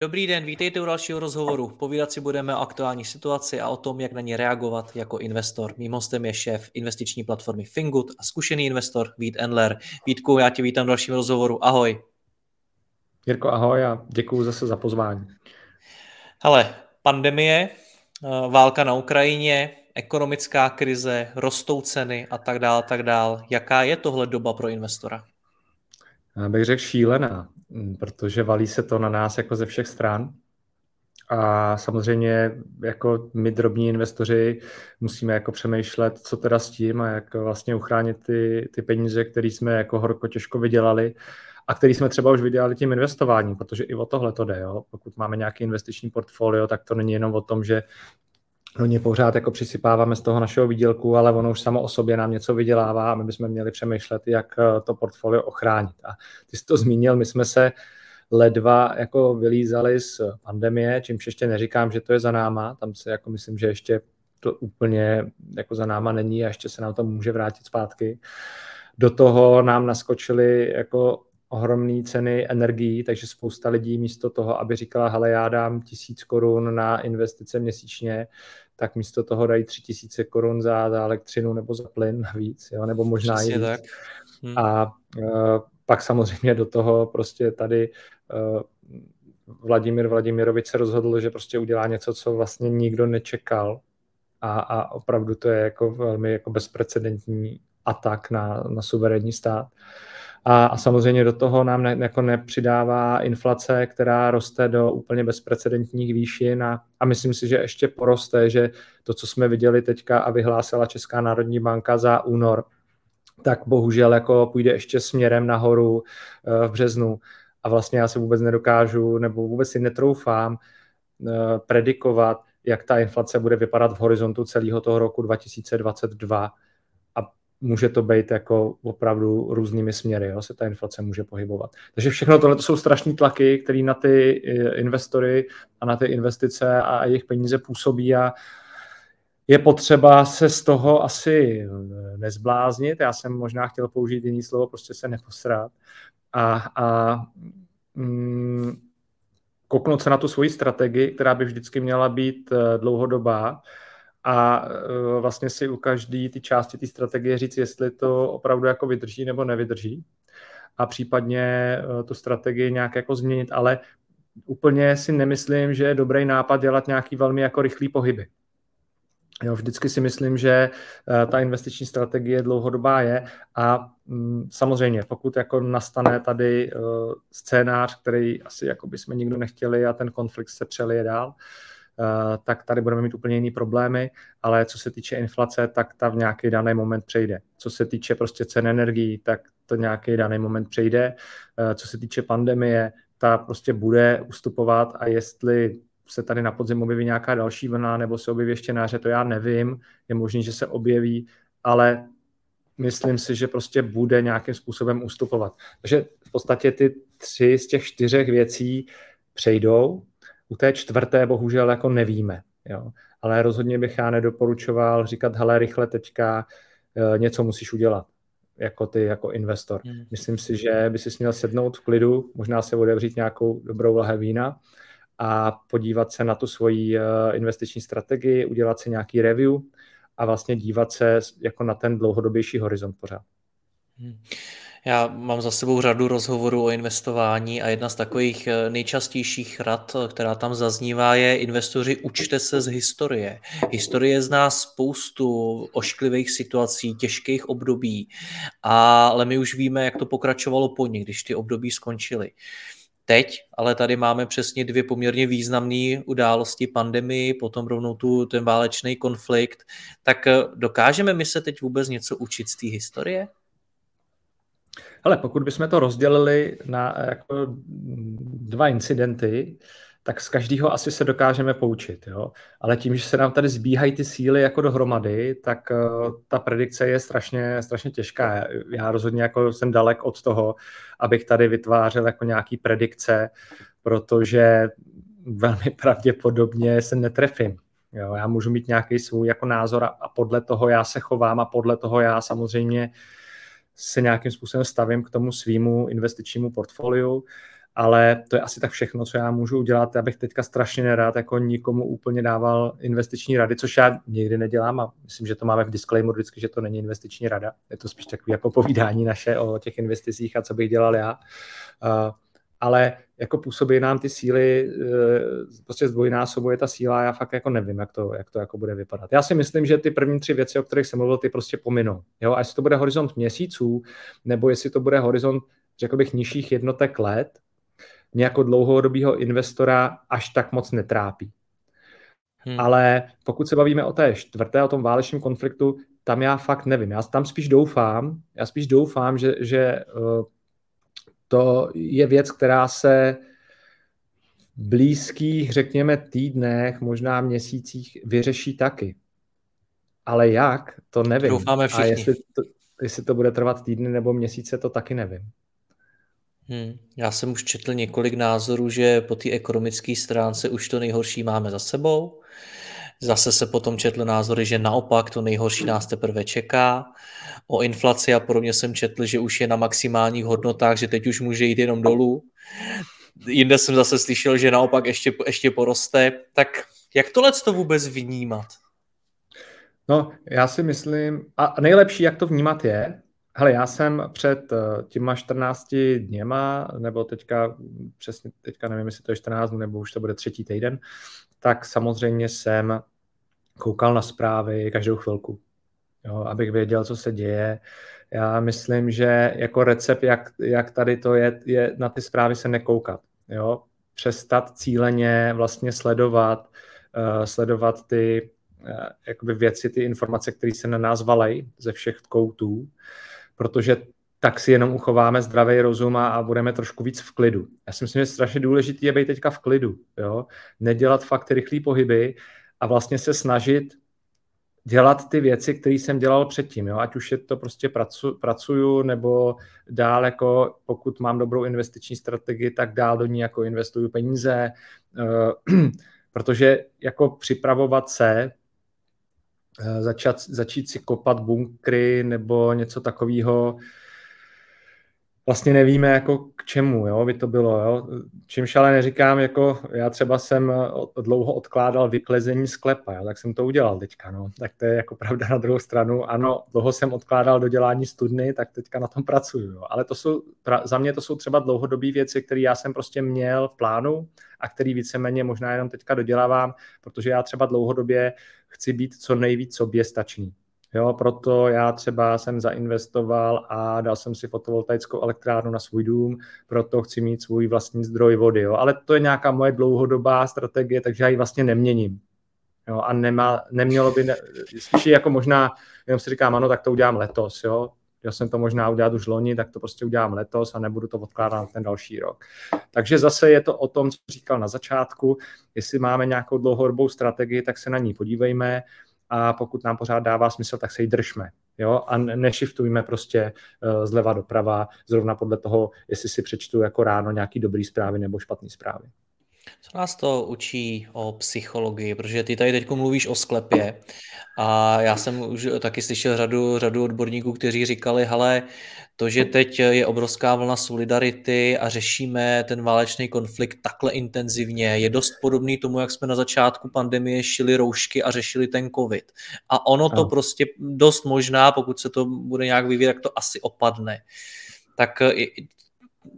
Dobrý den, vítejte u dalšího rozhovoru. Povídat si budeme o aktuální situaci a o tom, jak na ně reagovat jako investor. Mým hostem je šéf investiční platformy Fingood a zkušený investor Vít Endler. Vítku, já tě vítám v dalším rozhovoru. Ahoj. Jirko, ahoj a děkuji zase za pozvání. Hele, pandemie, eh, válka na Ukrajině, ekonomická krize, rostou ceny a tak dále, tak dále. Jaká je tohle doba pro investora? Já bych řekl šílená. Mm, protože valí se to na nás jako ze všech stran. A samozřejmě jako my drobní investoři musíme jako přemýšlet, co teda s tím a jak vlastně uchránit ty, ty peníze, které jsme jako horko těžko vydělali a který jsme třeba už vydělali tím investováním, protože i o tohle to jde. Jo? Pokud máme nějaký investiční portfolio, tak to není jenom o tom, že do ně pořád jako přisypáváme z toho našeho výdělku, ale ono už samo o sobě nám něco vydělává a my bychom měli přemýšlet, jak eh, to portfolio ochránit. A ty jsi to zmínil, my jsme se ledva jako vylízali z pandemie, čímž ještě neříkám, že to je za náma, tam se jako myslím, že ještě to úplně jako za náma není a ještě se nám to může vrátit zpátky. Do toho nám naskočily jako ohromné ceny energií, takže spousta lidí místo toho, aby říkala, hele, já dám tisíc korun na investice měsíčně, tak místo toho dají tři tisíce korun za, za elektřinu nebo za plyn navíc, jo, nebo možná Přesně i víc. tak. Hmm. A uh, pak samozřejmě do toho prostě tady uh, Vladimír Vladimirovič se rozhodl, že prostě udělá něco, co vlastně nikdo nečekal a, a opravdu to je jako velmi jako bezprecedentní atak na, na suverénní stát. A, a samozřejmě do toho nám ne, jako nepřidává inflace, která roste do úplně bezprecedentních výšin a, a myslím si, že ještě poroste, že to, co jsme viděli teďka a vyhlásila Česká národní banka za únor, tak bohužel jako půjde ještě směrem nahoru eh, v březnu. A vlastně já se vůbec nedokážu, nebo vůbec si netroufám eh, predikovat, jak ta inflace bude vypadat v horizontu celého toho roku 2022 může to být jako opravdu různými směry, jo, se ta inflace může pohybovat. Takže všechno tohle to jsou strašní tlaky, které na ty eh, investory a na ty investice a jejich peníze působí a je potřeba se z toho asi eh, nezbláznit. Já jsem možná chtěl použít jiný slovo, prostě se neposrat. A, a mm, kouknout se na tu svoji strategii, která by vždycky měla být eh, dlouhodobá, a e, vlastně si u každé ty části té strategie říct, jestli to opravdu jako vydrží nebo nevydrží. A případně e, tu strategii nějak jako změnit, ale úplně si nemyslím, že je dobrý nápad dělat nějaký velmi jako rychlý pohyby. Jo, vždycky si myslím, že e, ta investiční strategie dlouhodobá je. A mm, samozřejmě, pokud jako nastane tady scénář, který asi jako bychom nikdo nechtěli a ten konflikt se přelije dál, tak tady budeme mít úplně jiný problémy, ale co se týče inflace, tak ta v nějaký daný moment přejde. Co se týče prostě cen energií, tak to nějaký daný moment přejde. Eh, co se týče pandemie, ta prostě bude ustupovat a jestli se tady na podzim objeví nějaká další vlna nebo se objeví ještě náře, to já nevím. Je možné, že se objeví, ale myslím si, že prostě bude nějakým způsobem ustupovat. Takže v podstatě ty tři z těch čtyřech věcí přejdou, u té čtvrté bohužel jako nevíme. Jo. Ale rozhodně bych já nedoporučoval říkat, hele, rychle teďka e, něco musíš udělat jako ty, jako investor. Hmm. Myslím si, že by si měl sednout v klidu, možná se otevřít nějakou dobrou lahe vína a podívat se na tu svoji e, investiční strategii, udělat si nějaký review a vlastně dívat se jako na ten dlouhodobější horizont pořád. Hmm. Já mám za sebou řadu rozhovorů o investování a jedna z takových eh, nejčastějších rad, eh, která tam zaznívá, je investoři učte se z historie. Historie zná spoustu ošklivých situací, těžkých období, ale my už víme, jak to pokračovalo po nich, když ty období skončily. teď, ale tady máme přesně dvě poměrně významné události, pandemii, potom rovnou tu ten válečný konflikt, tak eh, dokážeme my se teď vůbec něco učit z té historie? Ale pokud bychom to rozdělili na jako dva incidenty, tak z každého asi se dokážeme poučit. Jo? Ale tím, že se nám tady zbíhají ty síly jako dohromady, tak uh, ta predikce je strašně, strašně těžká. Já rozhodně jako jsem dalek od toho, abych tady vytvářel jako nějaký predikce, protože velmi pravděpodobně se netrefím. Jo? Já můžu mít nějaký svůj jako názor a, a podle toho já se chovám a podle toho já samozřejmě se nějakým způsobem stavím k tomu svýmu investičnímu portfoliu ale to je asi tak všechno, co já můžu udělat. Já bych teďka strašně nerád jako nikomu úplně dával investiční rady, což já nikdy nedělám a myslím, že to máme v disclaimeru vždycky, že to není investiční rada. Je to spíš takové jako povídání naše o těch investicích a co bych dělal já. Uh, ale jako působí nám ty síly, e, prostě zdvojnásobuje ta síla, já fakt jako nevím, jak to, jak to jako bude vypadat. Já si myslím, že ty první tři věci, o kterých jsem mluvil, ty prostě pominou. Jo? A jestli to bude horizont měsíců, nebo jestli to bude horizont, řekl bych, nižších jednotek let, mě jako dlouhodobého investora až tak moc netrápí. Hmm. Ale pokud se bavíme o té čtvrté, o tom válečném konfliktu, tam já fakt nevím. Já tam spíš doufám, já spíš doufám, že, že uh, to je věc, která se v blízkých, řekněme, týdnech, možná měsících vyřeší taky. Ale jak, to nevím. Doufáme všichni. A jestli to, jestli to bude trvat týdny nebo měsíce, to taky nevím. Hmm. Já jsem už četl několik názorů, že po té ekonomické stránce už to nejhorší máme za sebou. Zase se potom četl názory, že naopak to nejhorší nás teprve čeká. O inflaci a podobně jsem četl, že už je na maximálních hodnotách, že teď už může jít jenom dolů. Jinde jsem zase slyšel, že naopak ještě, ještě poroste. Tak jak tohle to vůbec vnímat? No, já si myslím, a nejlepší, jak to vnímat je, Hele, já jsem před eh, těma 14 dněma, nebo teďka, přesně teďka nevím, jestli to je 14 nebo už to bude třetí týden, tak samozřejmě jsem koukal na zprávy každou chvilku, jo, abych věděl, co se děje. Já myslím, že jako recept, jak, jak tady to je, je na ty zprávy se nekoukat. Jo? Přestat cíleně vlastně sledovat, uh, sledovat ty uh, jakoby věci, ty informace, které se na nás valej ze všech koutů protože tak si jenom uchováme zdravý rozum a, a budeme trošku víc v klidu. Já si myslím, že strašně důležité je být teďka v klidu, jo? nedělat fakt rychlé pohyby a vlastně se snažit dělat ty věci, které jsem dělal předtím, jo? ať už je to prostě pracu, pracuju, nebo dál jako pokud mám dobrou investiční strategii, tak dál do ní jako investuju peníze, uh, protože jako připravovat se Eh, začat, začít si kopat bunkry nebo něco takového, vlastně nevíme, jako k čemu jo, by to bylo. Jo. Čímž ale neříkám, jako já třeba jsem dlouho odkládal vyklezení sklepa, jo, tak jsem to udělal teďka. No. Tak to je jako pravda na druhou stranu. Ano, dlouho jsem odkládal dodělání studny, tak teďka na tom pracuju. Jo. Ale to jsou, za mě to jsou třeba dlouhodobé věci, které já jsem prostě měl v plánu a který víceméně možná jenom teďka dodělávám, protože já třeba dlouhodobě chci být co nejvíc soběstačný. Jo, proto já třeba jsem zainvestoval a dal jsem si fotovoltaickou elektrárnu na svůj dům, proto chci mít svůj vlastní zdroj vody. Jo. Ale to je nějaká moje dlouhodobá strategie, takže já ji vlastně neměním. Jo, a nemá, nemělo by, ne, spíš jako možná, jenom si říkám, ano, tak to udělám letos, jo. Já jsem to možná udělat už loni, tak to prostě udělám letos a nebudu to odkládat na ten další rok. Takže zase je to o tom, co říkal na začátku, jestli máme nějakou dlouhodobou strategii, tak se na ní podívejme, a pokud nám pořád dává smysl, tak se jí držme. Jo? A nešiftujme prostě uh, zleva doprava, zrovna podle toho, jestli si přečtu jako ráno nějaký dobrý zprávy nebo špatný zprávy. Co nás to učí o psychologii? Protože ty tady teď mluvíš o sklepě a já jsem už taky slyšel řadu, řadu odborníků, kteří říkali, hele, to, že teď je obrovská vlna solidarity a řešíme ten válečný konflikt takhle intenzivně, je dost podobný tomu, jak jsme na začátku pandemie šili roušky a řešili ten covid. A ono to no. prostě dost možná, pokud se to bude nějak vyvíjet, tak to asi opadne. Tak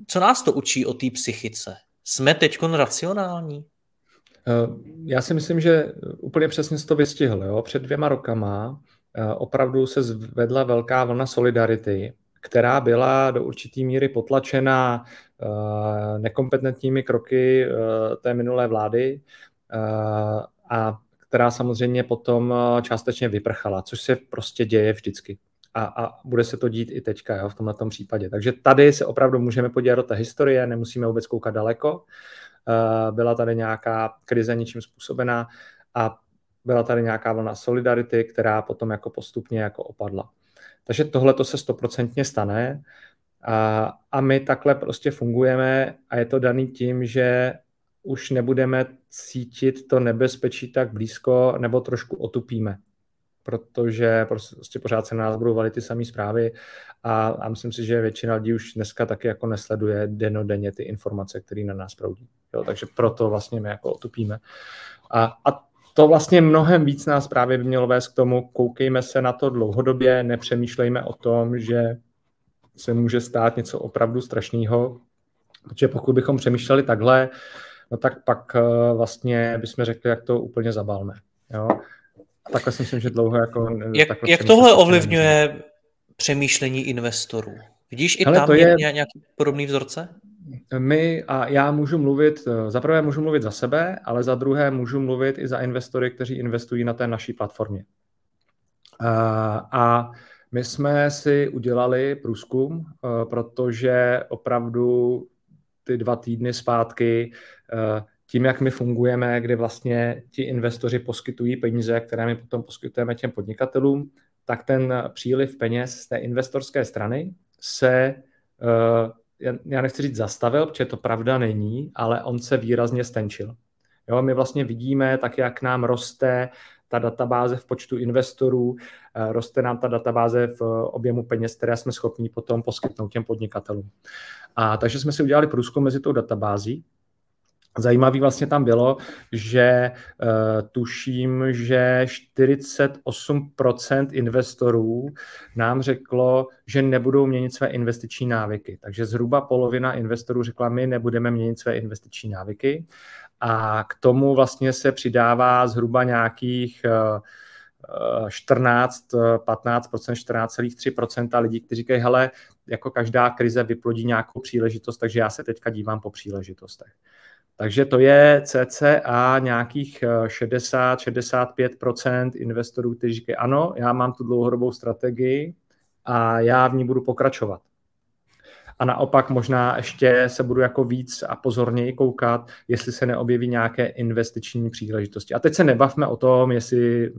co nás to učí o té psychice? Jsme teď racionální? Eh, já si myslím, že úplně přesně to vystihl. Jo? Před dvěma rokama eh, opravdu se zvedla velká vlna solidarity, která byla do určité míry potlačena nekompetentními kroky té minulé vlády a která samozřejmě potom částečně vyprchala, což se prostě děje vždycky. A, a bude se to dít i teďka jo, v tomto případě. Takže tady se opravdu můžeme podívat do té historie, nemusíme vůbec koukat daleko. Byla tady nějaká krize ničím způsobená a byla tady nějaká vlna solidarity, která potom jako postupně jako opadla. Takže tohle to se stoprocentně stane a, a my takhle prostě fungujeme a je to daný tím, že už nebudeme cítit to nebezpečí tak blízko nebo trošku otupíme protože prostě pořád se na nás budou valit ty samé zprávy a, a myslím si, že většina lidí už dneska taky jako nesleduje denodenně ty informace, které na nás proudí. Jo, takže proto vlastně my jako otupíme. A, a to vlastně mnohem víc nás právě by mělo vést k tomu, koukejme se na to dlouhodobě, nepřemýšlejme o tom, že se může stát něco opravdu strašného, protože pokud bychom přemýšleli takhle, no tak pak eh, vlastně bychom řekli, jak to úplně zabalme. Jo? A takhle si myslím, že dlouho jako... Jak, jak tohle ovlivňuje přemýšlení investorů? Vidíš i Hele, tam to je... nějaký podobný vzorce? My a já můžu mluvit, eh, za prvé můžu mluvit za sebe, ale za druhé můžu mluvit i za investory, kteří investují na té naší platformě. A, eh, a my jsme si udělali průzkum, eh, protože opravdu ty dva týdny zpátky tím, jak my fungujeme, kdy vlastně ti investoři poskytují peníze, které my potom poskytujeme těm podnikatelům, tak ten příliv peněz z té investorské strany se já nechci říct zastavil, protože to pravda není, ale on se výrazně stenčil. Jo, my vlastně vidíme tak, jak nám roste ta databáze v počtu investorů, eh, roste nám ta databáze v objemu peněz, které jsme schopni potom poskytnout těm podnikatelům. A takže jsme si udělali průzkum mezi tou databází Zajímavý vlastně tam bylo, že uh, tuším, že 48% investorů nám řeklo, že nebudou měnit své investiční návyky. Takže zhruba polovina investorů řekla, my nebudeme měnit své investiční návyky. A k tomu vlastně se přidává zhruba nějakých uh, 14, 15% 14,3% lidí, kteří říkají, hele, jako každá krize vyplodí nějakou příležitost, takže já se teďka dívám po příležitostech. Takže to je cca nějakých 60-65% eh, investorů, kteří říkají, ano, já mám tu dlouhodobou strategii a já v ní budu pokračovat a naopak možná ještě se budu jako víc a pozorněji koukat, jestli se neobjeví nějaké investiční příležitosti. A teď se nebavme o tom, jestli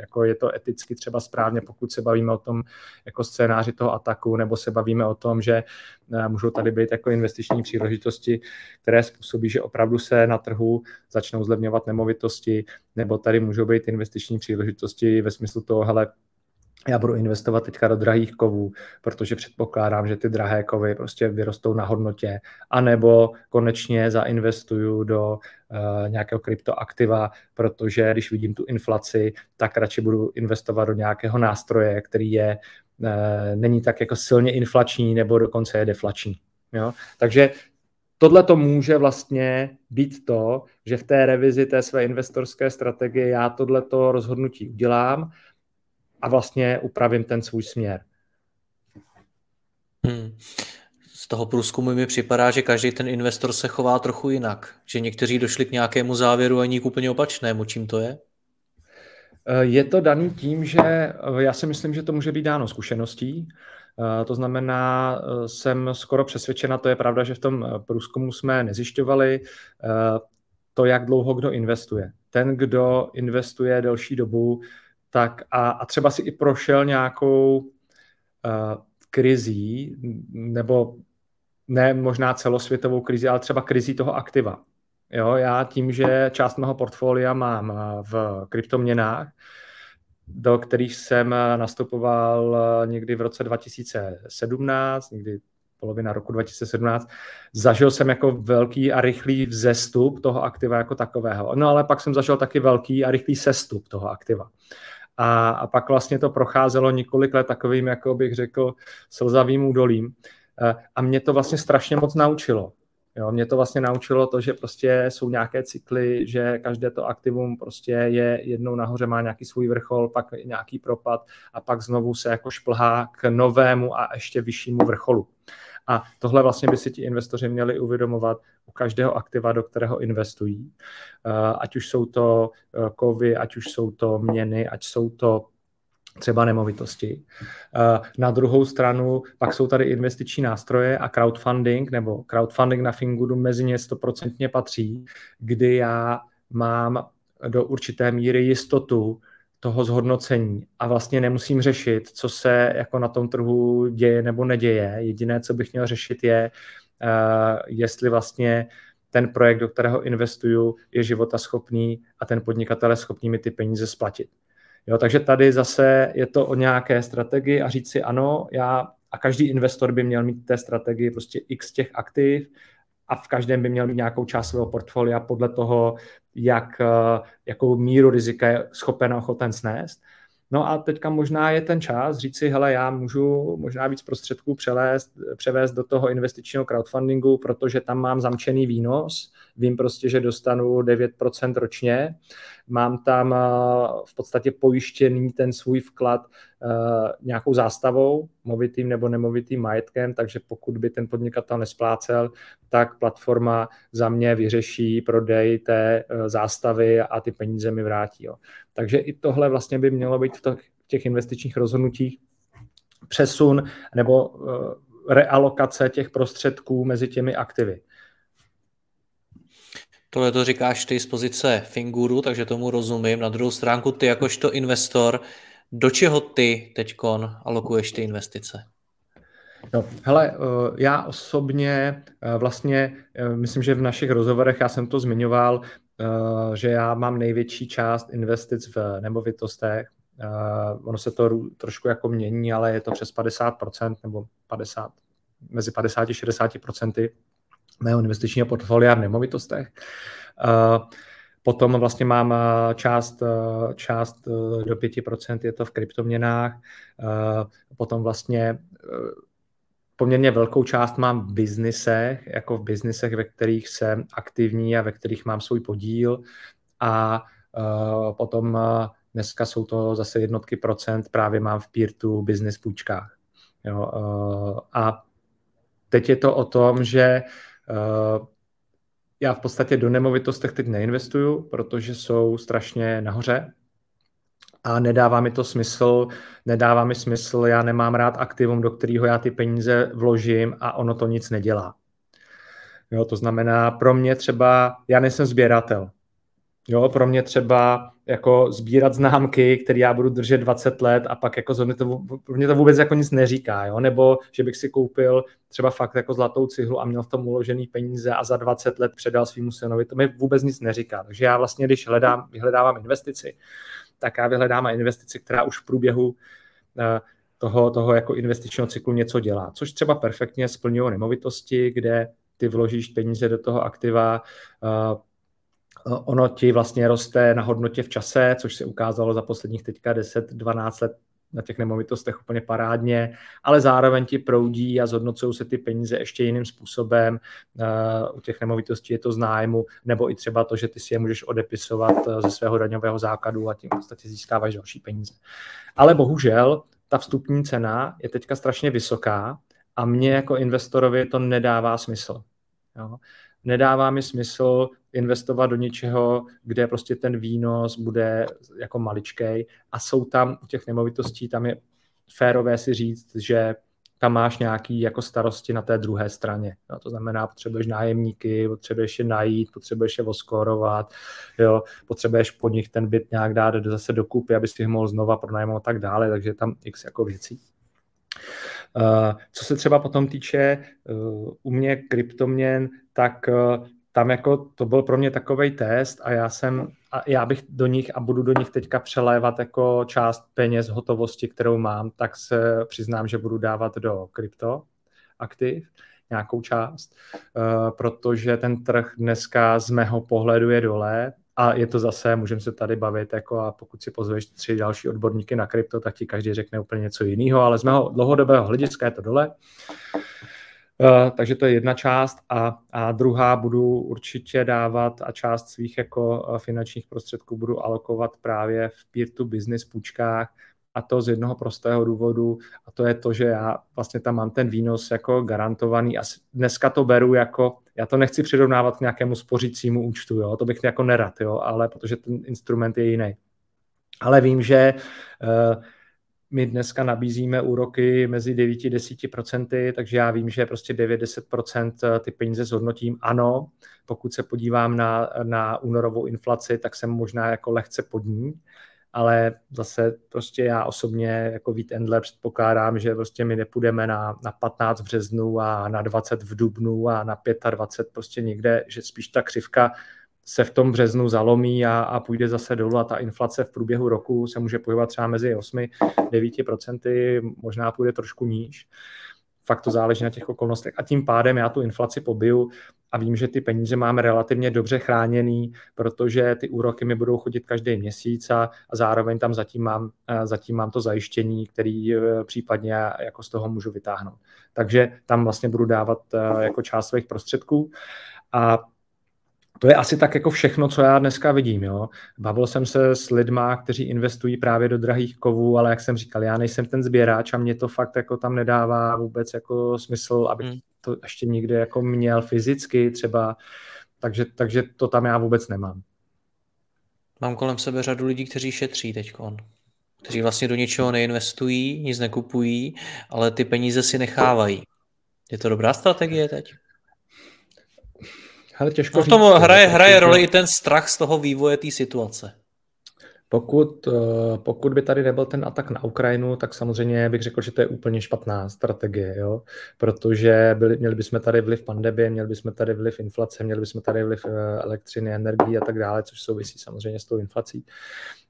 jako je to eticky třeba správně, pokud se bavíme o tom jako scénáři toho ataku, nebo se bavíme o tom, že eh, můžou tady být jako investiční příležitosti, které způsobí, že opravdu se na trhu začnou zlevňovat nemovitosti, nebo tady můžou být investiční příležitosti ve smyslu toho, hele, já budu investovat teďka do drahých kovů, protože předpokládám, že ty drahé kovy prostě vyrostou na hodnotě, anebo konečně zainvestuju do uh, nějakého kryptoaktiva, protože když vidím tu inflaci, tak radši budu investovat do nějakého nástroje, který je uh, není tak jako silně inflační nebo dokonce je deflační. Jo? Takže tohle to může vlastně být to, že v té revizi té své investorské strategie já tohleto rozhodnutí udělám a vlastně upravím ten svůj směr. Hmm. Z toho průzkumu mi připadá, že každý ten investor se chová trochu jinak. Že někteří došli k nějakému závěru a k úplně opačnému. Čím to je? Eh, je to daný tím, že eh, já si myslím, že to může být dáno zkušeností. Eh, to znamená, jsem skoro přesvědčena, to je pravda, že v tom průzkumu jsme nezjišťovali to, jak dlouho kdo investuje. Ten, kdo investuje delší dobu, tak a, a třeba si i prošel nějakou uh, krizí, nebo ne možná celosvětovou krizi, ale třeba krizí toho aktiva. Jo, já tím, že část mého portfolia mám eh, v kryptoměnách, do kterých jsem eh, nastupoval někdy v roce 2017, někdy polovina roku 2017, zažil jsem jako velký a rychlý vzestup toho aktiva jako takového. No ale pak jsem zažil taky velký a rychlý sestup toho aktiva. A, a pak vlastně to procházelo několik let takovým, jako bych řekl, slzavým údolím. E, a mě to vlastně strašně moc naučilo. Jo, mě to vlastně naučilo to, že prostě jsou nějaké cykly, že každé to aktivum prostě je jednou nahoře, má nějaký svůj vrchol, pak nějaký propad a pak znovu se jako šplhá k novému a ještě vyššímu vrcholu. A tohle vlastně by si ti investoři měli uvědomovat u každého aktiva, do kterého investují. Eh, ať už jsou to eh, kovy, ať už jsou to měny, ať jsou to třeba nemovitosti. Eh, na druhou stranu pak jsou tady investiční nástroje a crowdfunding, nebo crowdfunding na Fingudu mezi ně stoprocentně patří, kdy já mám do určité míry jistotu toho zhodnocení a vlastně nemusím řešit, co se jako na tom trhu děje nebo neděje. Jediné, co bych měl řešit, je, uh, jestli vlastně ten projekt, do kterého investuju, je životaschopný a ten podnikatel je schopný mi ty peníze splatit. Jo, takže tady zase je to o nějaké strategii a říct si ano, já a každý investor by měl mít té strategii prostě x těch aktiv a v každém by měl mít nějakou část svého portfolia podle toho, jak, eh, jakou míru rizika je schopen a ochoten snést. No a teďka možná je ten čas říct si, hele, já můžu možná víc prostředků přelést, převést do toho investičního crowdfundingu, protože tam mám zamčený výnos, vím prostě, že dostanu 9% ročně, mám tam eh, v podstatě pojištěný ten svůj vklad nějakou zástavou, movitým nebo nemovitým majetkem, takže pokud by ten podnikatel nesplácel, tak platforma za mě vyřeší prodej té eh, zástavy a ty peníze mi vrátí. Jo. Takže i tohle vlastně by mělo být v těch investičních rozhodnutích přesun nebo realokace těch prostředků mezi těmi aktivy. Tohle to říkáš ty z pozice Finguru, takže tomu rozumím. Na druhou stránku ty jakožto investor, do čeho ty teďkon alokuješ ty investice? No, hele, eh, já osobně eh, vlastně, eh, myslím, že v našich rozhovorech já jsem to zmiňoval, že já mám největší část investic v nemovitostech. Ono se to trošku jako mění, ale je to přes 50% nebo 50, mezi 50 a 60% mého investičního portfolia v nemovitostech. Potom vlastně mám část, část do 5% je to v kryptoměnách. Potom vlastně poměrně velkou část mám v biznisech, jako v biznisech, ve kterých jsem aktivní a ve kterých mám svůj podíl. A potom dneska jsou to zase jednotky procent, právě mám v peer-to business půjčkách. Jo, a teď je to o tom, že Eh, já v podstatě do nemovitostech teď neinvestuju, protože jsou strašně nahoře a nedává mi to smysl, nedává mi smysl, já nemám rád aktivum, do kterého já ty peníze vložím a ono to nic nedělá. Jo, to znamená, pro mě třeba, já nejsem sběratel, Jo, pro mě třeba jako sbírat známky, které já budu držet 20 let a pak jako mě to, pro mě to vůbec jako nic neříká, jo? nebo že bych si koupil třeba fakt jako zlatou cihlu a měl v tom uložený peníze a za 20 let předal svým synovi, to mi vůbec nic neříká. Takže já vlastně, když hledám, vyhledávám investici, tak já vyhledám investici, která už v průběhu eh, toho, toho jako investičního cyklu něco dělá, což třeba perfektně splňují nemovitosti, kde ty vložíš peníze do toho aktiva, eh, ono ti vlastně roste na hodnotě v čase, což se ukázalo za posledních teďka 10-12 let na těch nemovitostech úplně parádně, ale zároveň ti proudí a zhodnocují se ty peníze ještě jiným způsobem. Uh, u těch nemovitostí je to z nájmu, nebo i třeba to, že ty si je můžeš odepisovat eh, ze svého daňového základu a tím v podstatě získáváš další peníze. Ale bohužel ta vstupní cena je teďka strašně vysoká a mně jako investorovi to nedává smysl. Jo nedává mi smysl investovat do něčeho, kde prostě ten výnos bude jako maličkej a jsou tam u těch nemovitostí, tam je férové si říct, že tam máš nějaký jako starosti na té druhé straně. No, to znamená, potřebuješ nájemníky, potřebuješ je najít, potřebuješ je oskorovat, jo, potřebuješ po nich ten byt nějak dát zase dokupy, aby si mohl znova pronajmout a tak dále, takže tam x jako věcí. Uh, co se třeba potom týče uh, u mě kryptoměn, tak uh, tam jako to byl pro mě takový test a já jsem, a já bych do nich a budu do nich teďka přelévat jako část peněz hotovosti, kterou mám, tak se přiznám, že budu dávat do krypto aktiv nějakou část, protože ten trh dneska z mého pohledu je dole a je to zase, můžeme se tady bavit, jako a pokud si pozveš tři další odborníky na krypto, tak ti každý řekne úplně něco jiného, ale z mého dlouhodobého hlediska je to dole. Takže to je jedna část a, a druhá budu určitě dávat a část svých jako uh, finančních prostředků budu alokovat právě v peer-to-business půjčkách a to z jednoho prostého důvodu a to je to, že já vlastně tam mám ten výnos jako garantovaný a dneska to beru jako, já to nechci přirovnávat k nějakému spořícímu účtu, jo, to bych jako nerad, jo, ale protože ten instrument je jiný. Ale vím, že uh, my dneska nabízíme úroky mezi 9 a 10%, takže já vím, že prostě 9-10% eh, ty peníze zhodnotím. Ano, pokud se podívám na, na únorovou inflaci, tak jsem možná jako lehce pod ní, ale zase prostě já osobně jako Vít Endler předpokládám, že prostě my nepůjdeme na, na 15 v březnu a na 20 v dubnu a na 25 prostě někde, že spíš ta křivka se v tom březnu zalomí a, a půjde zase dolů a ta inflace v průběhu roku se může pohybovat třeba mezi 8-9%, možná půjde trošku níž. Fakt to záleží na těch okolnostech. A tím pádem já tu inflaci pobiju a vím, že ty peníze máme relativně dobře chráněný, protože ty úroky mi budou chodit každý měsíc a, a zároveň tam zatím mám, zatím mám to zajištění, který e, případně jako z toho můžu vytáhnout. Takže tam vlastně budu dávat e, jako část svých prostředků. A to je asi tak jako všechno, co já dneska vidím. Jo. Bavil jsem se s lidma, kteří investují právě do drahých kovů, ale jak jsem říkal, já nejsem ten sběrač a mě to fakt jako tam nedává vůbec jako smysl, abych hmm. to ještě někde jako měl fyzicky třeba, takže, takže to tam já vůbec nemám. Mám kolem sebe řadu lidí, kteří šetří teď, kteří vlastně do ničeho neinvestují, nic nekupují, ale ty peníze si nechávají. Je to dobrá strategie teď? Hele, těžko no, v tom říct, hraje, hraje roli i ten strach z toho vývoje té situace. Pokud, eh, pokud by tady nebyl ten atak na Ukrajinu, tak samozřejmě bych řekl, že to je úplně špatná strategie, jo? protože byli, měli bychom tady vliv pandemie, měli bychom tady vliv inflace, měli bychom tady vliv eh, elektřiny, energii a tak dále, což souvisí samozřejmě s tou inflací.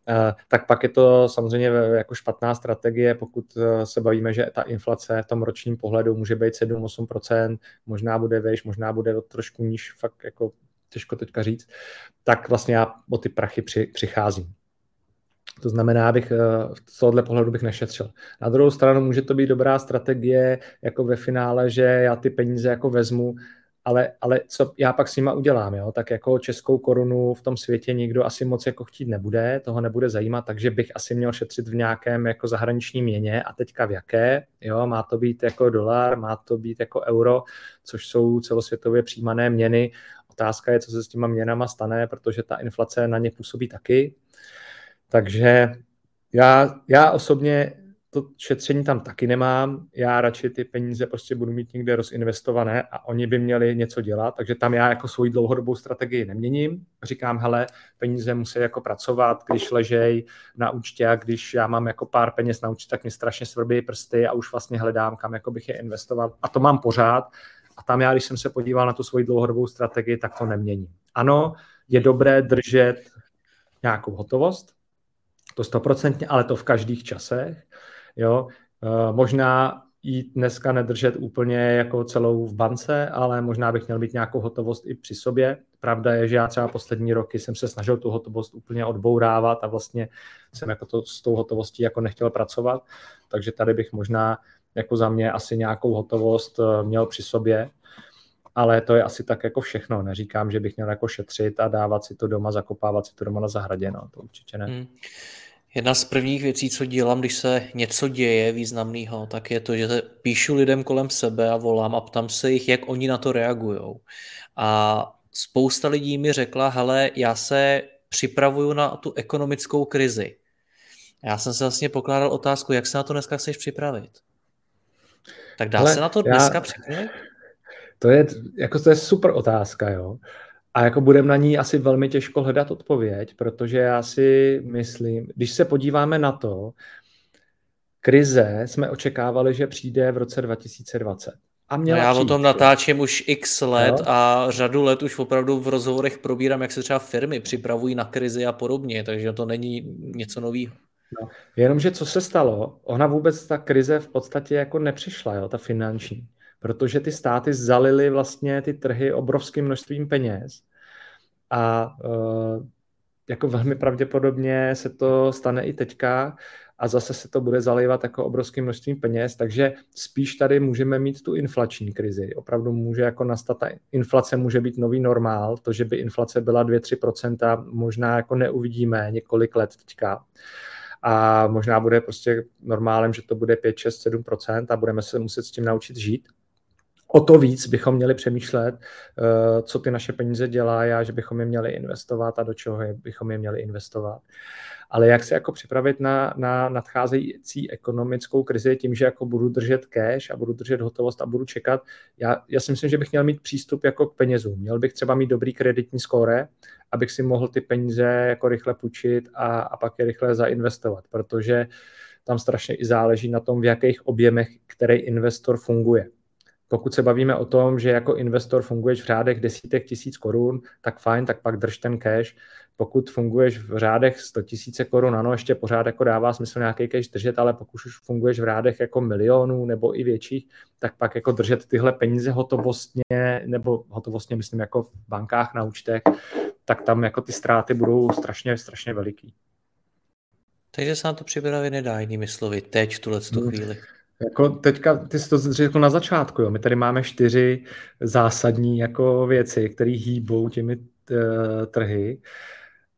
Eh, tak pak je to samozřejmě jako špatná strategie, pokud se bavíme, že ta inflace v tom ročním pohledu může být 7-8%, možná bude vejš, možná bude trošku níž, fakt jako těžko teďka říct, tak vlastně já o ty prachy při, přicházím. To znamená, abych eh, z tohohle pohledu bych nešetřil. Na druhou stranu může to být dobrá strategie, jako ve finále, že já ty peníze jako vezmu, ale, ale co já pak s nima udělám, jo? tak jako českou korunu v tom světě nikdo asi moc jako chtít nebude, toho nebude zajímat, takže bych asi měl šetřit v nějakém jako zahraniční měně a teďka v jaké, jo, má to být jako dolar, má to být jako euro, což jsou celosvětově přijímané měny. Otázka je, co se s těma měnama stane, protože ta inflace na ně působí taky, takže já, já osobně to šetření tam taky nemám, já radši ty peníze prostě budu mít někde rozinvestované a oni by měli něco dělat, takže tam já jako svoji dlouhodobou strategii neměním. Říkám, hele, peníze musí jako pracovat, když ležej na účtě a když já mám jako pár peněz na účtě, tak mě strašně svrbí prsty a už vlastně hledám, kam jako bych je investoval a to mám pořád. A tam já, když jsem se podíval na tu svoji dlouhodobou strategii, tak to neměním. Ano, je dobré držet nějakou hotovost, to stoprocentně, ale to v každých časech. Jo? E, možná jít dneska nedržet úplně jako celou v bance, ale možná bych měl mít nějakou hotovost i při sobě. Pravda je, že já třeba poslední roky jsem se snažil tu hotovost úplně odbourávat a vlastně jsem jako to, s tou hotovostí jako nechtěl pracovat, takže tady bych možná jako za mě asi nějakou hotovost e, měl při sobě, ale to je asi tak jako všechno. Neříkám, že bych měl jako šetřit a dávat si to doma, zakopávat si to doma na zahradě, no, to určitě ne. Hmm. Jedna z prvních věcí, co dělám, když se něco děje významného, tak je to, že píšu lidem kolem sebe a volám a ptám se jich, jak oni na to reagují. A spousta lidí mi řekla, hele, já se připravuju na tu ekonomickou krizi. Já jsem se vlastně pokládal otázku, jak se na to dneska chceš připravit. Tak dá hele, se na to dneska já... připravit? To je, jako to je super otázka, jo. A jako budeme na ní asi velmi těžko hledat odpověď, protože já si myslím, když se podíváme na to, krize jsme očekávali, že přijde v roce 2020. A měla no já přijít, o tom natáčím už x let jo? a řadu let už opravdu v rozhovorech probírám, jak se třeba firmy připravují na krizi a podobně, takže to není něco nového. No, jenomže co se stalo, ona vůbec ta krize v podstatě jako nepřišla, jo, ta finanční protože ty státy zalily vlastně ty trhy obrovským množstvím peněz a uh, jako velmi pravděpodobně se to stane i teďka a zase se to bude zalivat jako obrovským množstvím peněz, takže spíš tady můžeme mít tu inflační krizi. Opravdu může jako nastat, ta inflace může být nový normál, to, že by inflace byla 2-3%, možná jako neuvidíme několik let teďka. A možná bude prostě normálem, že to bude 5, 6, 7% a budeme se muset s tím naučit žít o to víc bychom měli přemýšlet, eh, co ty naše peníze dělají a že bychom je měli investovat a do čeho je, bychom je měli investovat. Ale jak se jako připravit na, na nadcházející ekonomickou krizi tím, že jako budu držet cash a budu držet hotovost a budu čekat. Já, já si myslím, že bych měl mít přístup jako k penězům. Měl bych třeba mít dobrý kreditní skóre, abych si mohl ty peníze jako rychle půjčit a, a pak je rychle zainvestovat, protože tam strašně i záleží na tom, v jakých objemech který investor funguje. Pokud se bavíme o tom, že jako investor funguješ v řádech desítek tisíc korun, tak fajn, tak pak drž ten cash. Pokud funguješ v řádech 100 tisíce korun, ano, ještě pořád jako dává smysl nějaký cash držet, ale pokud už funguješ v řádech jako milionů nebo i větších, tak pak jako držet tyhle peníze hotovostně, nebo hotovostně myslím jako v bankách na účtech, tak tam jako ty ztráty budou strašně, strašně veliký. Takže se na to připravit nedá jinými slovy, teď v tuhle hmm. chvíli. Jako teďka, ty jsi to řekl na začátku, jo. my tady máme čtyři zásadní jako věci, které hýbou těmi eh, trhy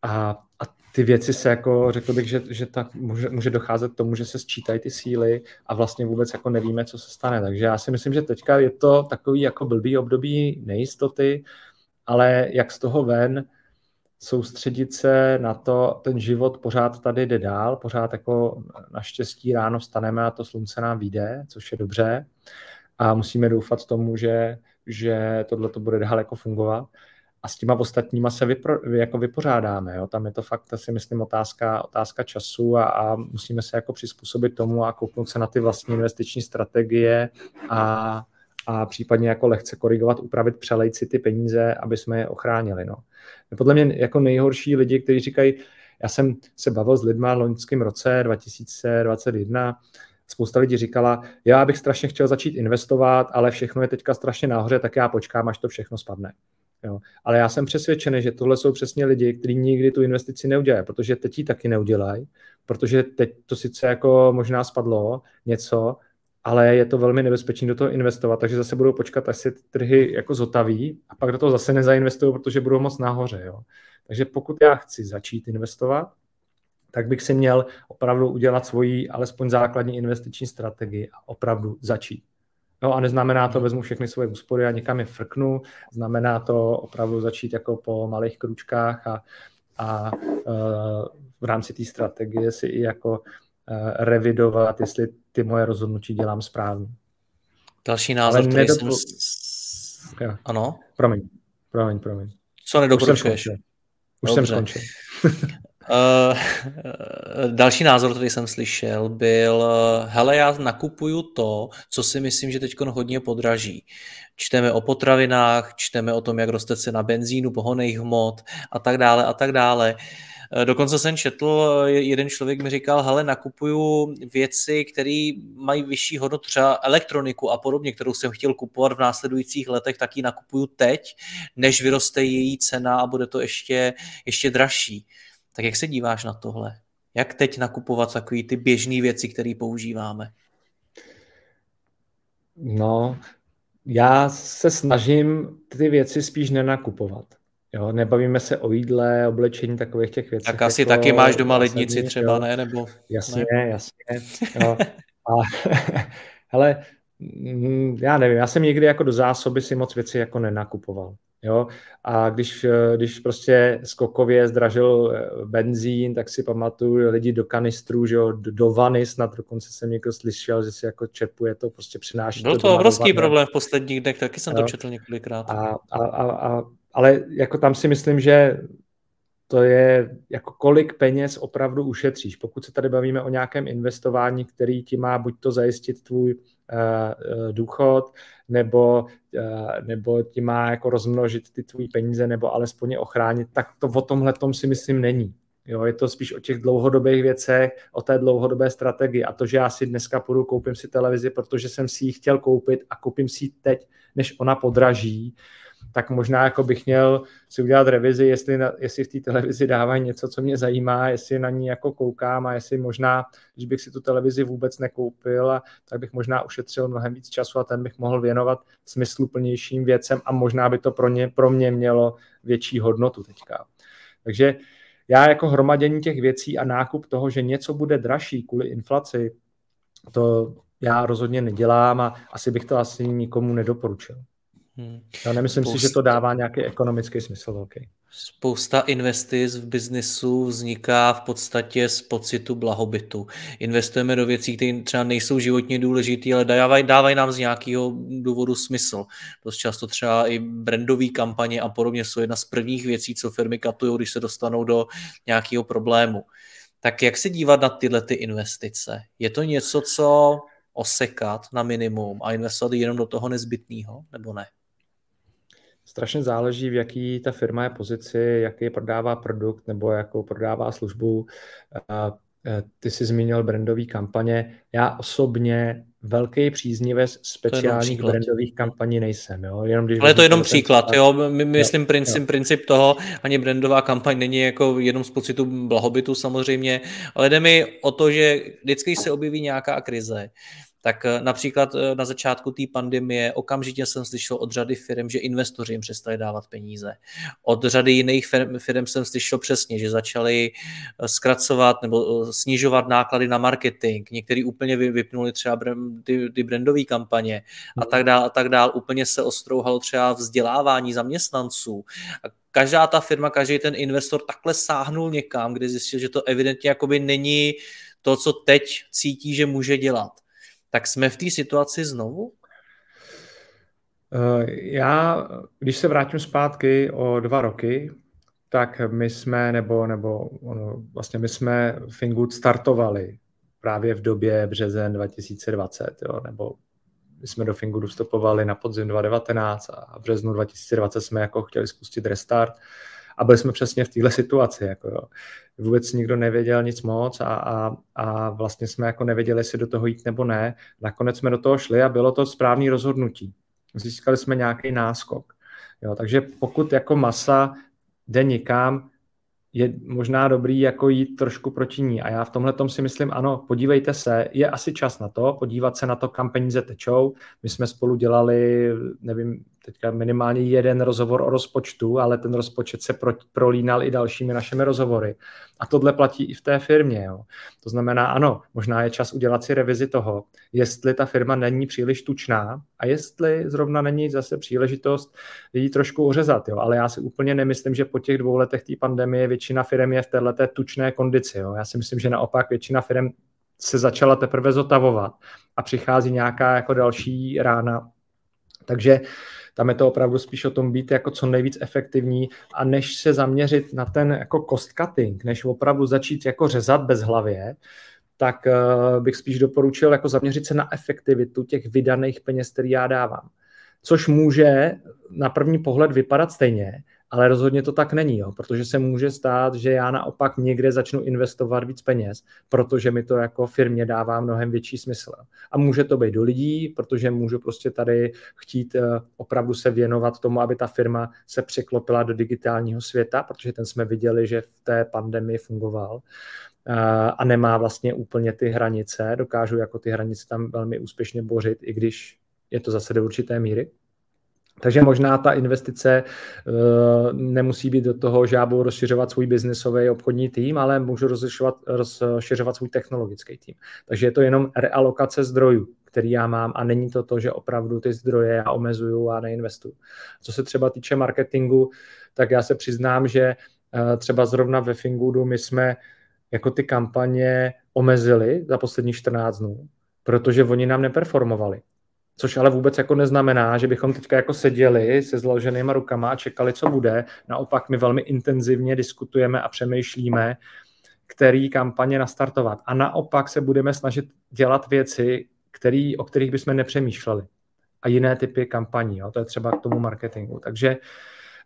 a, a ty věci se jako, řekl bych, že, že tak může, může docházet k tomu, že se sčítají ty síly a vlastně vůbec jako nevíme, co se stane. Takže já si myslím, že teďka je to takový jako blbý období nejistoty, ale jak z toho ven, soustředit se na to, ten život pořád tady jde dál, pořád jako naštěstí ráno vstaneme a to slunce nám vyjde, což je dobře a musíme doufat tomu, že, že tohle to bude dál jako fungovat a s těma ostatníma se vypro, jako vypořádáme. Jo? Tam je to fakt, si myslím, otázka, otázka času a, a musíme se jako přizpůsobit tomu a kouknout se na ty vlastní investiční strategie a, a případně jako lehce korigovat, upravit, přelejt si ty peníze, aby jsme je ochránili. No. Podle mě jako nejhorší lidi, kteří říkají, já jsem se bavil s lidma v loňském roce 2021, spousta lidí říkala, já bych strašně chtěl začít investovat, ale všechno je teďka strašně nahoře, tak já počkám, až to všechno spadne. Jo. Ale já jsem přesvědčený, že tohle jsou přesně lidi, kteří nikdy tu investici neudělají, protože teď ji taky neudělají, protože teď to sice jako možná spadlo něco, ale je to velmi nebezpečné do toho investovat, takže zase budou počkat, až se trhy jako zotaví a pak do toho zase nezainvestují, protože budou moc nahoře. Jo. Takže pokud já chci začít investovat, tak bych si měl opravdu udělat svoji alespoň základní investiční strategii a opravdu začít. No a neznamená to, vezmu všechny svoje úspory a někam je frknu, znamená to opravdu začít jako po malých kručkách a, a uh, v rámci té strategie si i jako revidovat, jestli ty moje rozhodnutí dělám správně. Další názor, Ale který nedopl... jsem... Ano? Promiň, promiň, promiň. Co nedoporučuješ? Už jsem skončil. Uh, další názor, který jsem slyšel, byl, hele, já nakupuju to, co si myslím, že teď hodně podraží. Čteme o potravinách, čteme o tom, jak roste cena benzínu, pohoných hmot a tak dále a tak dále. Uh, Eh, dokonce jsem četl, eh, jeden člověk mi říkal, hele, nakupuju věci, které mají vyšší hodnotu, třeba elektroniku a podobně, kterou jsem chtěl kupovat v následujících letech, tak ji nakupuju teď, než vyroste její cena a bude to ještě, ještě dražší. Tak jak se díváš na tohle? Jak teď nakupovat takové ty běžné věci, které používáme? No, já se snažím ty věci spíš nenakupovat. Jo, nebavíme se o jídle, oblečení, takových těch věcí. Tak asi jako taky máš doma lednici třeba, jo. ne? Nebo, jasně, ne? jasně. Jo. A, hele, mm, já nevím, já jsem někdy jako do zásoby si moc věci jako nenakupoval. Jo? A když, když prostě skokově zdražil eh, benzín, tak si pamatuju lidi do kanistru, že jo, do vany, snad dokonce jsem někdo slyšel, že si jako čepuje to, prostě přináší Byl to, to obrovský problém v posledních dnech, taky jsem jo? to četl několikrát. A, a, a, a ale jako tam si myslím, že to je jako kolik peněz opravdu ušetříš. Pokud se tady bavíme o nějakém investování, který ti má buď to zajistit tvůj uh, důchod, nebo, uh, nebo ti má jako rozmnožit ty tvůj peníze, nebo alespoň je ochránit, tak to o tomhle tom si myslím není. Jo, je to spíš o těch dlouhodobých věcech, o té dlouhodobé strategii. A to, že já si dneska půjdu, koupím si televizi, protože jsem si ji chtěl koupit a koupím si ji teď, než ona podraží, tak možná jako bych měl si udělat revizi, jestli, na, jestli v té televizi dávají něco, co mě zajímá, jestli na ní jako koukám a jestli možná, když bych si tu televizi vůbec nekoupil, tak bych možná ušetřil mnohem víc času a ten bych mohl věnovat smysluplnějším věcem a možná by to pro, ně, pro mě mělo větší hodnotu teďka. Takže já jako hromadění těch věcí a nákup toho, že něco bude dražší kvůli inflaci, to já rozhodně nedělám a asi bych to asi nikomu nedoporučil. Hmm. Já nemyslím Spousta... si, že to dává nějaký ekonomický smysl velký. Spousta investic v biznisu vzniká v podstatě z pocitu blahobytu. Investujeme do věcí, které třeba nejsou životně důležité, ale dávají, dávají nám z nějakého důvodu smysl. Dost často třeba i brandové kampaně a podobně jsou jedna z prvních věcí, co firmy katují, když se dostanou do nějakého problému. Tak jak se dívat na tyhle ty investice? Je to něco, co osekat na minimum a investovat jenom do toho nezbytného, nebo ne? Strašně záleží, v jaký ta firma je pozici, jaký prodává produkt nebo jakou prodává službu. E, ty jsi zmínil brandové kampaně. Já osobně velký příznivec speciálních brandových kampaní nejsem. Jo? Jenom když Ale je to jenom příklad. Příklad. Jo? My, myslím jo, princip, jo. princip toho, ani brandová kampaň není jako jenom z pocitu blahobytu samozřejmě, ale jde mi o to, že vždycky se objeví nějaká krize, tak eh, například eh, na začátku té pandemie okamžitě jsem slyšel od řady firm, že investoři jim přestali dávat peníze. Od řady jiných firm, firm jsem slyšel přesně, že začali eh, zkracovat nebo snižovat náklady na marketing. Někteří úplně vypnuli třeba ty, ty brandové kampaně a tak dál a tak dál. Úplně se ostrouhalo třeba vzdělávání zaměstnanců. A každá ta firma, každý ten investor takhle sáhnul někam, kde zjistil, že to evidentně jakoby není to, co teď cítí, že může dělat tak jsme v té situaci znovu? Eh, já, když se vrátím zpátky o dva roky, tak my jsme, nebo, nebo vlastně my jsme Fingood startovali právě v době březen 2020, jo, nebo my jsme do Fingudu vstupovali na podzim 2019 a v březnu 2020 jsme jako chtěli spustit restart a byli jsme přesně v téhle situaci. Jako jo. Vůbec nikdo nevěděl nic moc a, a, a vlastně jsme jako nevěděli, jestli do toho jít nebo ne. Nakonec jsme do toho šli a bylo to správné rozhodnutí. Získali jsme nějaký náskok. Jo, takže pokud jako masa jde nikam, je možná dobrý jako jít trošku proti ní. A já v tomhle tom si myslím, ano, podívejte se, je asi čas na to, podívat se na to, kam peníze tečou. My jsme spolu dělali, nevím, teďka minimálně jeden rozhovor o rozpočtu, ale ten rozpočet se pro, prolínal i dalšími našimi rozhovory. A tohle platí i v té firmě. Jo. To znamená, ano, možná je čas udělat si revizi toho, jestli ta firma není příliš tučná a jestli zrovna není zase příležitost ji trošku ořezat. Jo. Ale já si úplně nemyslím, že po těch dvou letech té pandemie většina firm je v této tučné kondici. Jo. Já si myslím, že naopak většina firm se začala teprve zotavovat a přichází nějaká jako další rána. Takže tam je to opravdu spíš o tom být jako co nejvíc efektivní a než se zaměřit na ten jako cost cutting, než opravdu začít jako řezat bez hlavě, tak uh, bych spíš doporučil jako zaměřit se na efektivitu těch vydaných peněz, který já dávám. Což může na první pohled vypadat stejně, ale rozhodně to tak není, jo, protože se může stát, že já naopak někde začnu investovat víc peněz, protože mi to jako firmě dává mnohem větší smysl. A může to být do lidí, protože můžu prostě tady chtít eh, opravdu se věnovat tomu, aby ta firma se překlopila do digitálního světa, protože ten jsme viděli, že v té pandemii fungoval eh, a nemá vlastně úplně ty hranice, dokážu jako ty hranice tam velmi úspěšně bořit, i když je to zase do určité míry. Takže možná ta investice uh, nemusí být do toho, že já budu rozšiřovat svůj biznesový obchodní tým, ale můžu rozšiřovat, rozšiřovat svůj technologický tým. Takže je to jenom realokace zdrojů, který já mám a není to to, že opravdu ty zdroje já omezuju a neinvestuju. Co se třeba týče marketingu, tak já se přiznám, že uh, třeba zrovna ve Fingudu my jsme jako ty kampaně omezili za poslední 14 dnů, protože oni nám neperformovali. Což ale vůbec jako neznamená, že bychom teďka jako seděli se zloženýma rukama a čekali, co bude. Naopak my velmi intenzivně diskutujeme a přemýšlíme, který kampaně nastartovat. A naopak se budeme snažit dělat věci, který, o kterých bychom nepřemýšleli. A jiné typy kampaní. Jo. To je třeba k tomu marketingu. Takže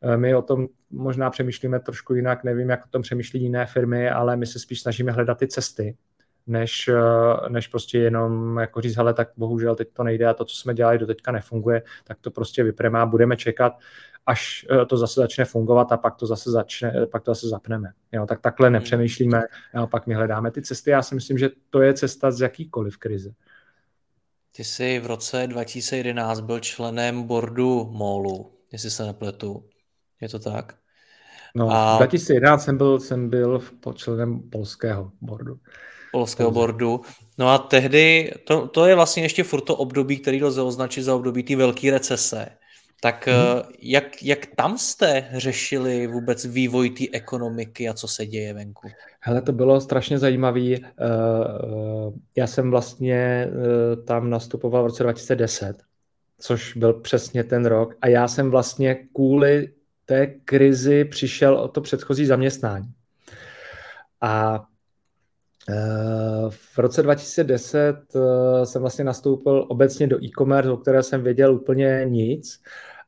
eh, my o tom možná přemýšlíme trošku jinak, nevím, jak o tom přemýšlí jiné firmy, ale my se spíš snažíme hledat ty cesty, než, eh, než prostě jenom jako říct, hele, tak bohužel teď to nejde a to, co jsme dělali do teďka nefunguje, tak to prostě vypremá, budeme čekat až to zase začne fungovat a pak to zase začne, pak to zase zapneme. Jo, tak takhle hmm. nepřemýšlíme, a pak my hledáme ty cesty. Já si myslím, že to je cesta z jakýkoliv krize. Ty jsi v roce 2011 byl členem boardu MOLu, jestli se nepletu. Je to tak? No, a... v 2011 jsem byl, jsem byl členem polského boardu. Polského boardu. No a tehdy, to, to je vlastně ještě furt to období, který lze označit za období té velké recese. Tak hmm. jak, jak tam jste řešili vůbec vývoj té ekonomiky a co se děje venku? Hele, to bylo strašně zajímavé. Eh, eh, já jsem vlastně tam nastupoval v roce 2010, což byl přesně ten rok. A já jsem vlastně kvůli té krizi přišel o to předchozí zaměstnání. A v roce 2010 jsem vlastně nastoupil obecně do e-commerce, o které jsem věděl úplně nic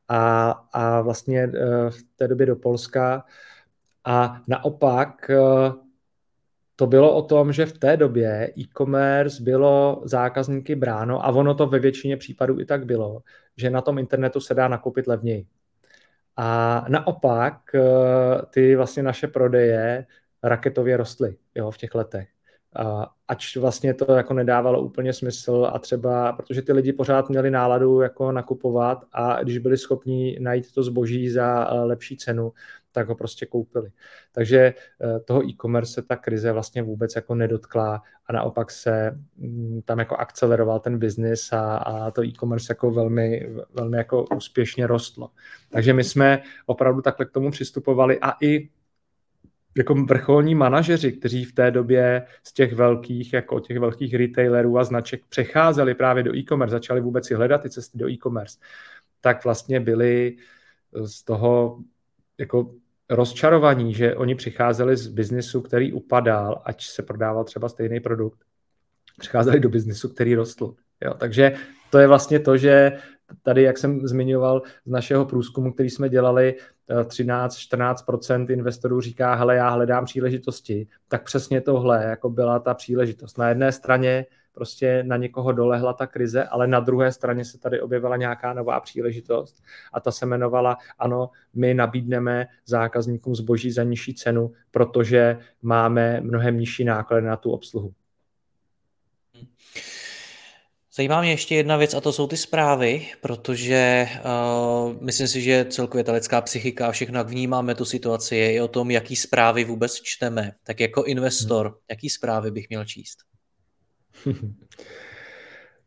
a, a vlastně eh, v té době do Polska. A naopak eh, to bylo o tom, že v té době e-commerce bylo zákazníky bráno a ono to ve většině případů i tak bylo, že na tom internetu se dá nakoupit levněji. A naopak eh, ty vlastně naše prodeje raketově rostly jo, v těch letech ač vlastně to jako nedávalo úplně smysl a třeba, protože ty lidi pořád měli náladu jako nakupovat a když byli schopni najít to zboží za eh, lepší cenu, tak ho prostě koupili. Takže eh, toho e-commerce se ta krize vlastně vůbec jako nedotkla a naopak se mm, tam jako akceleroval ten biznis a, a to e-commerce jako velmi, velmi jako úspěšně rostlo. Takže my jsme opravdu takhle k tomu přistupovali a i jako vrcholní manažeři, kteří v té době z těch velkých, jako těch velkých retailerů a značek přecházeli právě do e-commerce, začali vůbec si hledat ty cesty do e-commerce, tak vlastně byli z toho jako rozčarovaní, že oni přicházeli z biznisu, který upadal, ať se prodával třeba stejný produkt, přicházeli do biznisu, který rostl. Jo, takže to je vlastně to, že tady, jak jsem zmiňoval z našeho průzkumu, který jsme dělali, 13-14% eh, investorů říká, hele, já hledám příležitosti, tak přesně tohle jako byla ta příležitost. Na jedné straně prostě na někoho dolehla ta krize, ale na druhé straně se tady objevila nějaká nová příležitost a ta se jmenovala, ano, my nabídneme zákazníkům zboží za nižší cenu, protože máme mnohem nižší náklady na tu obsluhu. Zajímá mě ještě jedna věc a to jsou ty zprávy, protože uh, myslím si, že celkově ta lidská psychika a všechno, jak vnímáme tu situaci, je i o tom, jaký zprávy vůbec čteme. Tak jako investor, hmm. jaký zprávy bych měl číst?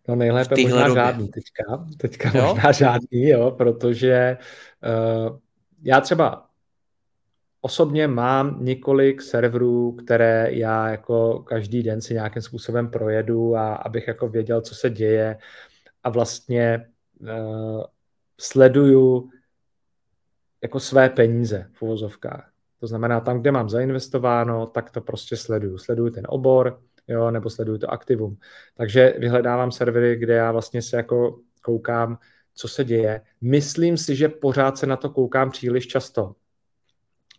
No nejlépe možná době. žádný teďka. Teďka jo? možná žádný, jo, protože uh, já třeba Osobně mám několik serverů, které já jako každý den si nějakým způsobem projedu a abych jako věděl, co se děje a vlastně uh, sleduju jako své peníze v uvozovkách. To znamená, tam, kde mám zainvestováno, tak to prostě sleduju. Sleduju ten obor, jo, nebo sleduju to aktivum. Takže vyhledávám servery, kde já vlastně se jako koukám, co se děje. Myslím si, že pořád se na to koukám příliš často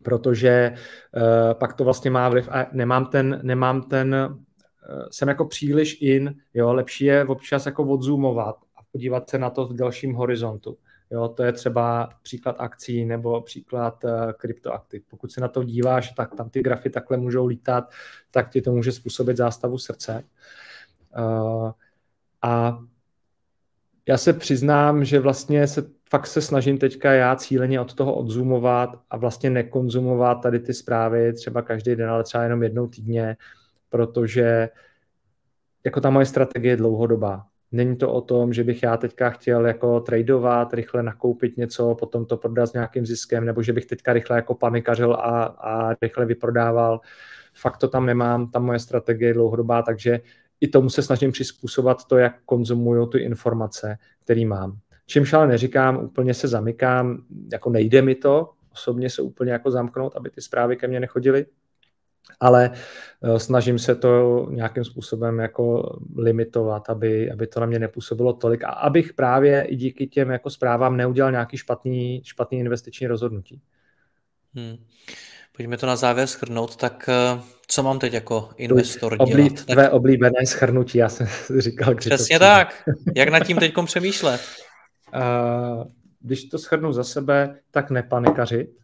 protože uh, pak to vlastně má vliv a nemám ten, nemám ten uh, jsem jako příliš in, jo, lepší je občas jako odzoomovat a podívat se na to v dalším horizontu. Jo, to je třeba příklad akcí nebo příklad uh. Pokud se na to díváš, tak tam ty grafy takhle můžou lítat, tak ti to může způsobit zástavu srdce. Uh, a já se přiznám, že vlastně se fakt se snažím teďka já cíleně od toho odzoomovat a vlastně nekonzumovat tady ty zprávy třeba každý den, ale třeba jenom jednou týdně, protože jako ta moje strategie je dlouhodobá. Není to o tom, že bych já teďka chtěl jako tradovat, rychle nakoupit něco, potom to prodat s nějakým ziskem, nebo že bych teďka rychle jako panikařil a, a rychle vyprodával. Fakt to tam nemám, ta moje strategie je dlouhodobá, takže i tomu se snažím přizpůsobovat to, jak konzumuju ty informace, které mám. Čímž ale neříkám, úplně se zamykám, jako nejde mi to, osobně se úplně jako zamknout, aby ty zprávy ke mně nechodily, ale eh, snažím se to nějakým způsobem jako limitovat, aby, aby to na mě nepůsobilo tolik a abych právě i díky těm jako zprávám neudělal nějaký špatný, špatný investiční rozhodnutí. Hmm. Pojďme to na závěr schrnout, tak eh, co mám teď jako investor Oblí, dělat? Tvé tak... oblíbené schrnutí, já jsem říkal. Přesně tak. Jak nad tím teď přemýšlet? Uh, když to shrnu za sebe, tak nepanikařit,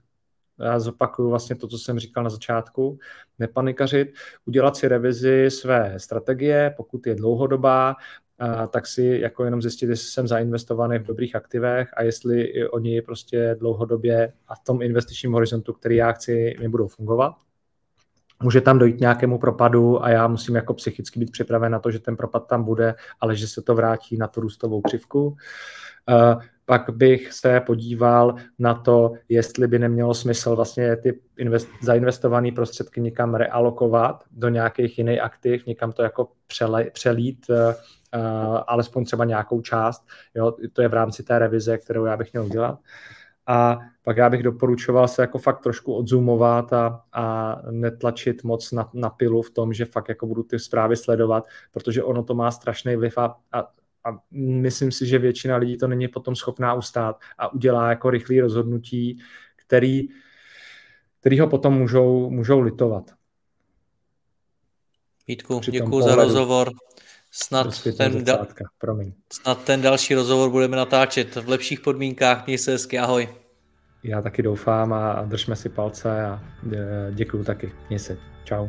já zopakuju vlastně to, co jsem říkal na začátku, nepanikařit, udělat si revizi své strategie, pokud je dlouhodobá, tak si jako jenom zjistit, jestli jsem zainvestovaný v dobrých aktivech a jestli oni prostě dlouhodobě a v tom investičním horizontu, který já chci, mi budou fungovat. Může tam dojít nějakému propadu a já musím jako psychicky být připraven na to, že ten propad tam bude, ale že se to vrátí na tu růstovou křivku pak bych se podíval na to, jestli by nemělo smysl vlastně ty invest, zainvestované prostředky někam realokovat do nějakých jiných aktiv, někam to jako přele, přelít, uh, alespoň třeba nějakou část. Jo, to je v rámci té revize, kterou já bych měl udělat. A pak já bych doporučoval se jako fakt trošku odzumovat a, a netlačit moc na, na pilu v tom, že fakt jako budu ty zprávy sledovat, protože ono to má strašný vliv a, a a myslím si, že většina lidí to není potom schopná ustát a udělá jako rychlé rozhodnutí, který, který ho potom můžou, můžou litovat. Vítku, děkuji za rozhovor. Snad ten, da- snad ten další rozhovor budeme natáčet v lepších podmínkách. Měj se hezky, ahoj. Já taky doufám a držme si palce a děkuji taky. Měj se. Čau.